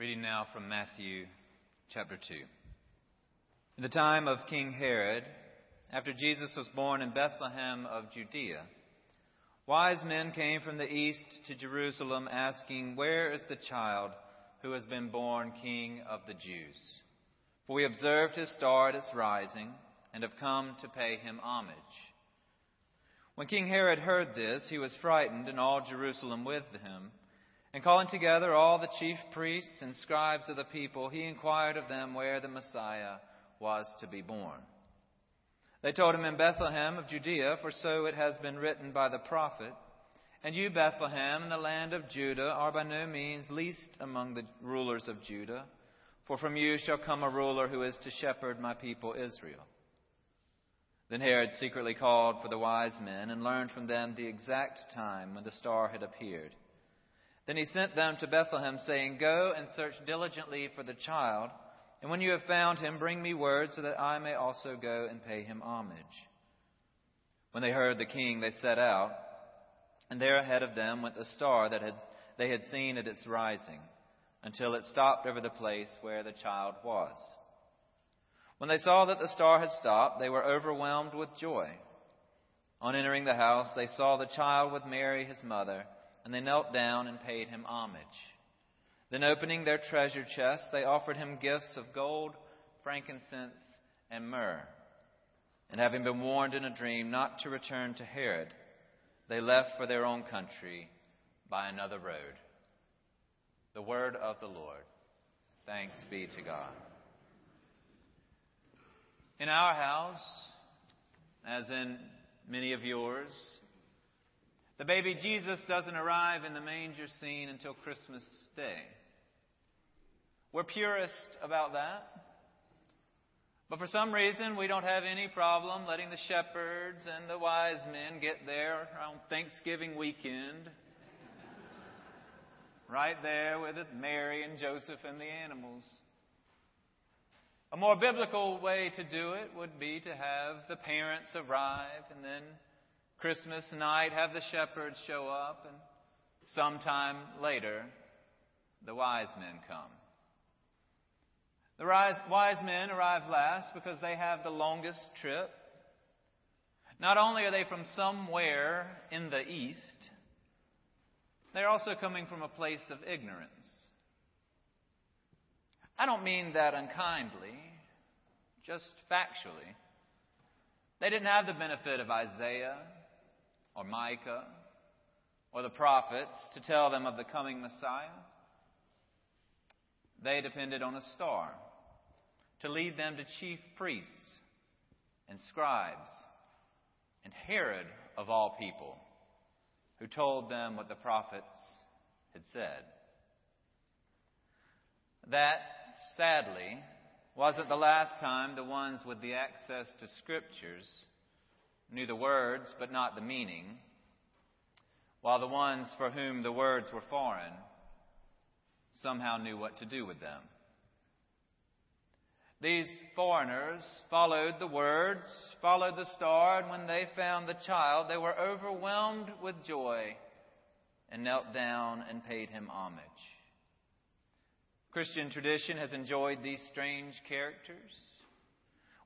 Reading now from Matthew chapter 2. In the time of King Herod, after Jesus was born in Bethlehem of Judea, wise men came from the east to Jerusalem asking, Where is the child who has been born King of the Jews? For we observed his star at its rising and have come to pay him homage. When King Herod heard this, he was frightened, and all Jerusalem with him. And calling together all the chief priests and scribes of the people, he inquired of them where the Messiah was to be born. They told him in Bethlehem of Judea, for so it has been written by the prophet. And you, Bethlehem, in the land of Judah, are by no means least among the rulers of Judah, for from you shall come a ruler who is to shepherd my people Israel. Then Herod secretly called for the wise men and learned from them the exact time when the star had appeared. Then he sent them to Bethlehem, saying, Go and search diligently for the child, and when you have found him, bring me word so that I may also go and pay him homage. When they heard the king, they set out, and there ahead of them went the star that had, they had seen at its rising, until it stopped over the place where the child was. When they saw that the star had stopped, they were overwhelmed with joy. On entering the house, they saw the child with Mary, his mother and they knelt down and paid him homage. Then, opening their treasure chests, they offered him gifts of gold, frankincense, and myrrh. And having been warned in a dream not to return to Herod, they left for their own country by another road. The word of the Lord. Thanks be to God. In our house, as in many of yours, the baby Jesus doesn't arrive in the manger scene until Christmas Day. We're purist about that. But for some reason, we don't have any problem letting the shepherds and the wise men get there on Thanksgiving weekend. right there with Mary and Joseph and the animals. A more biblical way to do it would be to have the parents arrive and then Christmas night, have the shepherds show up, and sometime later, the wise men come. The wise men arrive last because they have the longest trip. Not only are they from somewhere in the east, they're also coming from a place of ignorance. I don't mean that unkindly, just factually. They didn't have the benefit of Isaiah or Micah or the prophets to tell them of the coming Messiah. They depended on a star to lead them to chief priests and scribes and Herod of all people, who told them what the prophets had said. That, sadly, wasn't the last time the ones with the access to scriptures knew the words but not the meaning, while the ones for whom the words were foreign somehow knew what to do with them. These foreigners followed the words, followed the star, and when they found the child, they were overwhelmed with joy and knelt down and paid him homage. Christian tradition has enjoyed these strange characters.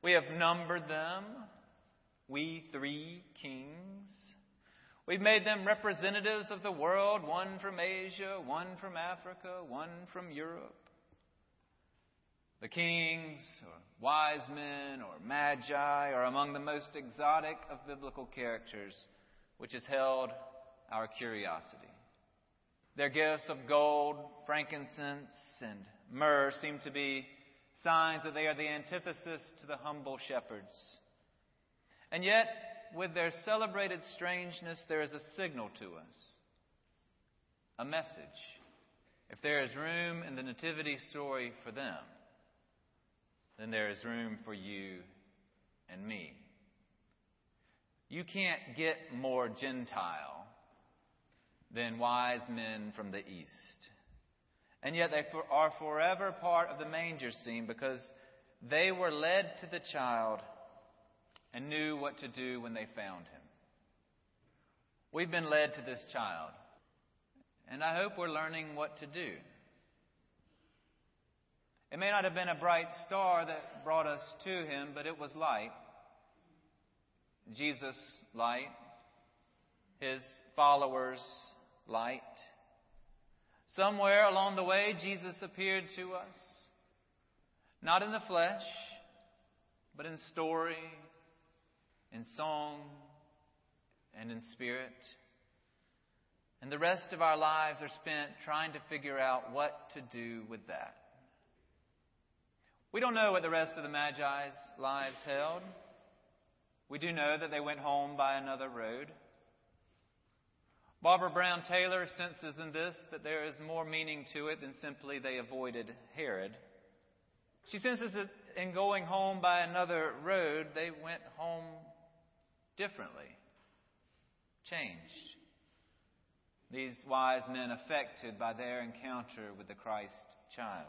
We have numbered them we three kings. We've made them representatives of the world, one from Asia, one from Africa, one from Europe. The kings, or wise men, or magi are among the most exotic of biblical characters, which has held our curiosity. Their gifts of gold, frankincense, and myrrh seem to be signs that they are the antithesis to the humble shepherds and yet, with their celebrated strangeness, there is a signal to us, a message. If there is room in the Nativity story for them, then there is room for you and me. You can't get more Gentile than wise men from the East. And yet they are forever part of the manger scene because they were led to the child and knew what to do when they found him. We've been led to this child, and I hope we're learning what to do. It may not have been a bright star that brought us to him, but it was light. Jesus' light, his followers' light. Somewhere along the way, Jesus appeared to us, not in the flesh, but in story, in song, and in spirit. And the rest of our lives are spent trying to figure out what to do with that. We don't know what the rest of the Magi's lives held. We do know that they went home by another road. Barbara Brown Taylor senses in this that there is more meaning to it than simply they avoided Herod. She senses that in going home by another road, they went home differently, changed. These wise men affected by their encounter with the Christ child.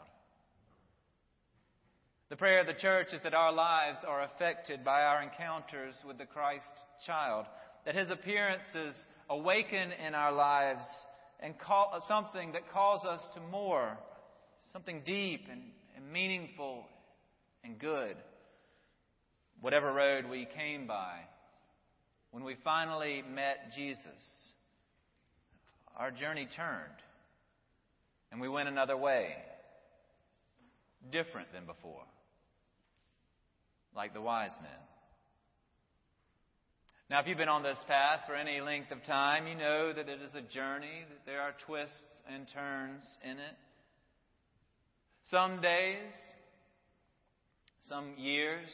The prayer of the church is that our lives are affected by our encounters with the Christ child, that his appearances awaken in our lives and call, something that calls us to more, something deep and, and meaningful and good. Whatever road we came by, when we finally met Jesus, our journey turned and we went another way, different than before like the wise men. Now, if you've been on this path for any length of time, you know that it is a journey, that there are twists and turns in it. Some days, some years,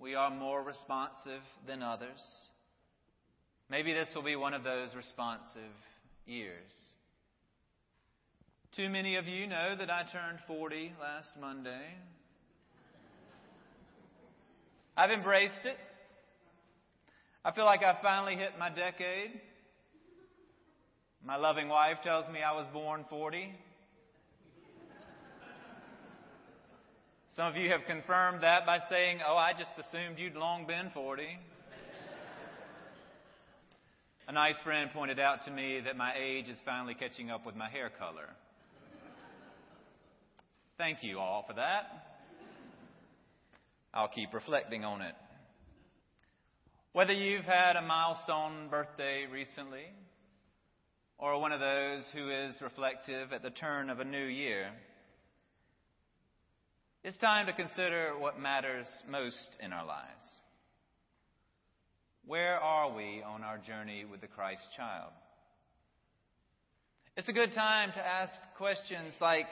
we are more responsive than others. Maybe this will be one of those responsive years. Too many of you know that I turned 40 last Monday. I've embraced it. I feel like I finally hit my decade. My loving wife tells me I was born 40. Some of you have confirmed that by saying, Oh, I just assumed you'd long been 40. A nice friend pointed out to me that my age is finally catching up with my hair color. Thank you all for that. I'll keep reflecting on it. Whether you've had a milestone birthday recently, or one of those who is reflective at the turn of a new year, it's time to consider what matters most in our lives. Where are we on our journey with the Christ child? It's a good time to ask questions like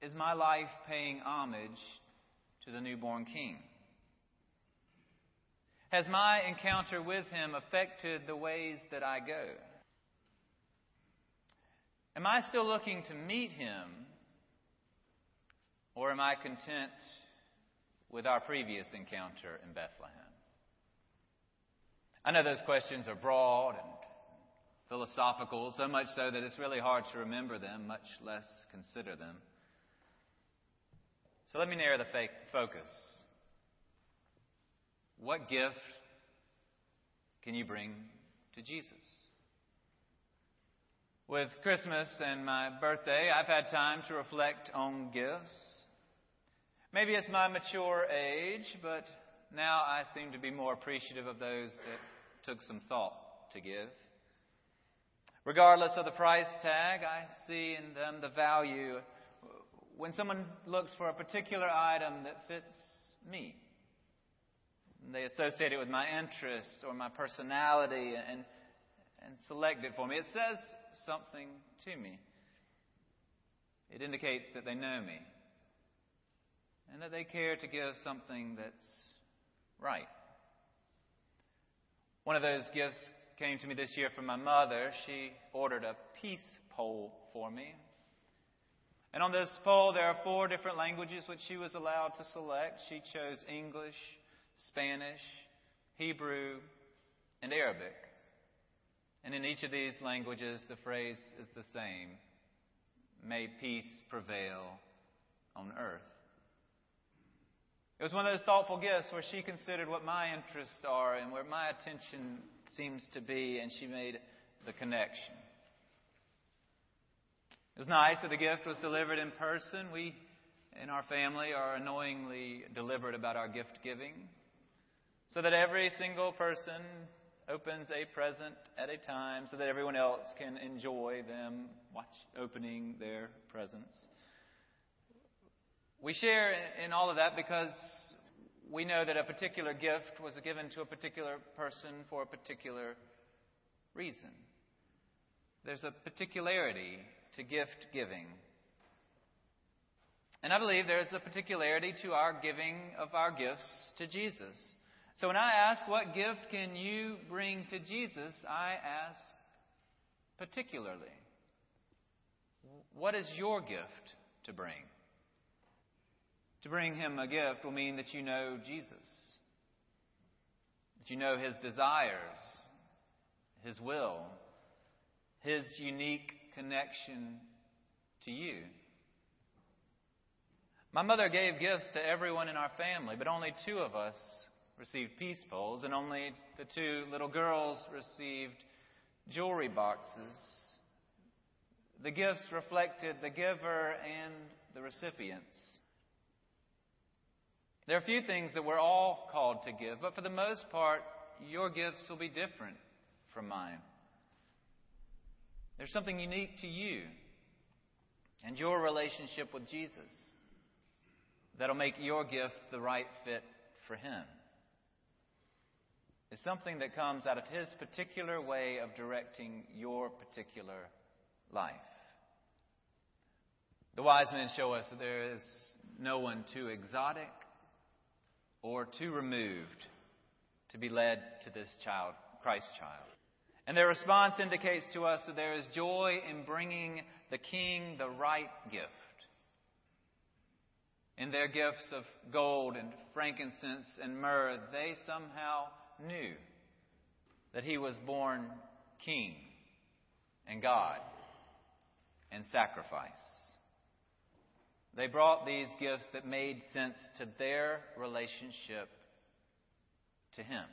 Is my life paying homage to the newborn king? Has my encounter with him affected the ways that I go? Am I still looking to meet him? Or am I content with our previous encounter in Bethlehem? I know those questions are broad and philosophical, so much so that it's really hard to remember them, much less consider them. So let me narrow the focus. What gift can you bring to Jesus? With Christmas and my birthday, I've had time to reflect on gifts. Maybe it's my mature age, but now I seem to be more appreciative of those that took some thought to give. Regardless of the price tag, I see in them the value when someone looks for a particular item that fits me. They associate it with my interest or my personality and, and select it for me. It says something to me. It indicates that they know me and that they care to give something that's right. One of those gifts came to me this year from my mother. She ordered a peace pole for me. And on this pole, there are four different languages which she was allowed to select. She chose English, Spanish, Hebrew, and Arabic. And in each of these languages, the phrase is the same May peace prevail on earth. It was one of those thoughtful gifts where she considered what my interests are and where my attention seems to be, and she made the connection. It was nice that the gift was delivered in person. We in our family are annoyingly deliberate about our gift giving, so that every single person opens a present at a time so that everyone else can enjoy them watch opening their presents. We share in all of that because we know that a particular gift was given to a particular person for a particular reason. There's a particularity to gift giving. And I believe there's a particularity to our giving of our gifts to Jesus. So when I ask, what gift can you bring to Jesus? I ask particularly, what is your gift to bring? To bring him a gift will mean that you know Jesus, that you know his desires, his will, his unique connection to you. My mother gave gifts to everyone in our family, but only two of us received peace poles, and only the two little girls received jewelry boxes. The gifts reflected the giver and the recipients. There are a few things that we're all called to give, but for the most part, your gifts will be different from mine. There's something unique to you and your relationship with Jesus that'll make your gift the right fit for Him It's something that comes out of His particular way of directing your particular life. The wise men show us that there is no one too exotic or too removed to be led to this child, Christ child. And their response indicates to us that there is joy in bringing the king the right gift. In their gifts of gold and frankincense and myrrh, they somehow knew that he was born king and God and sacrifice. They brought these gifts that made sense to their relationship to him.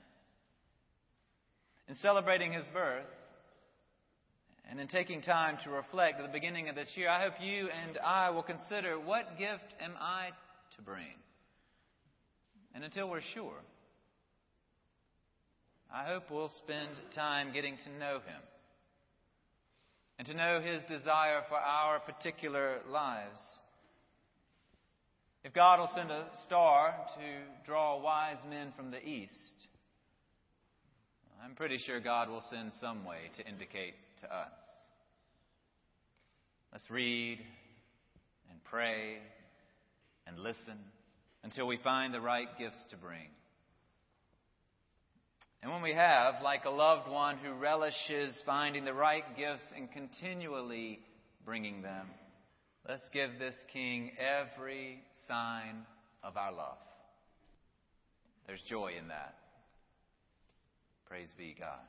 In celebrating his birth, and in taking time to reflect at the beginning of this year, I hope you and I will consider what gift am I to bring? And until we're sure, I hope we'll spend time getting to know Him and to know His desire for our particular lives. If God will send a star to draw wise men from the east, I'm pretty sure God will send some way to indicate to us. Let's read and pray and listen until we find the right gifts to bring. And when we have, like a loved one who relishes finding the right gifts and continually bringing them, let's give this King every sign of our love. There's joy in that. Praise be God.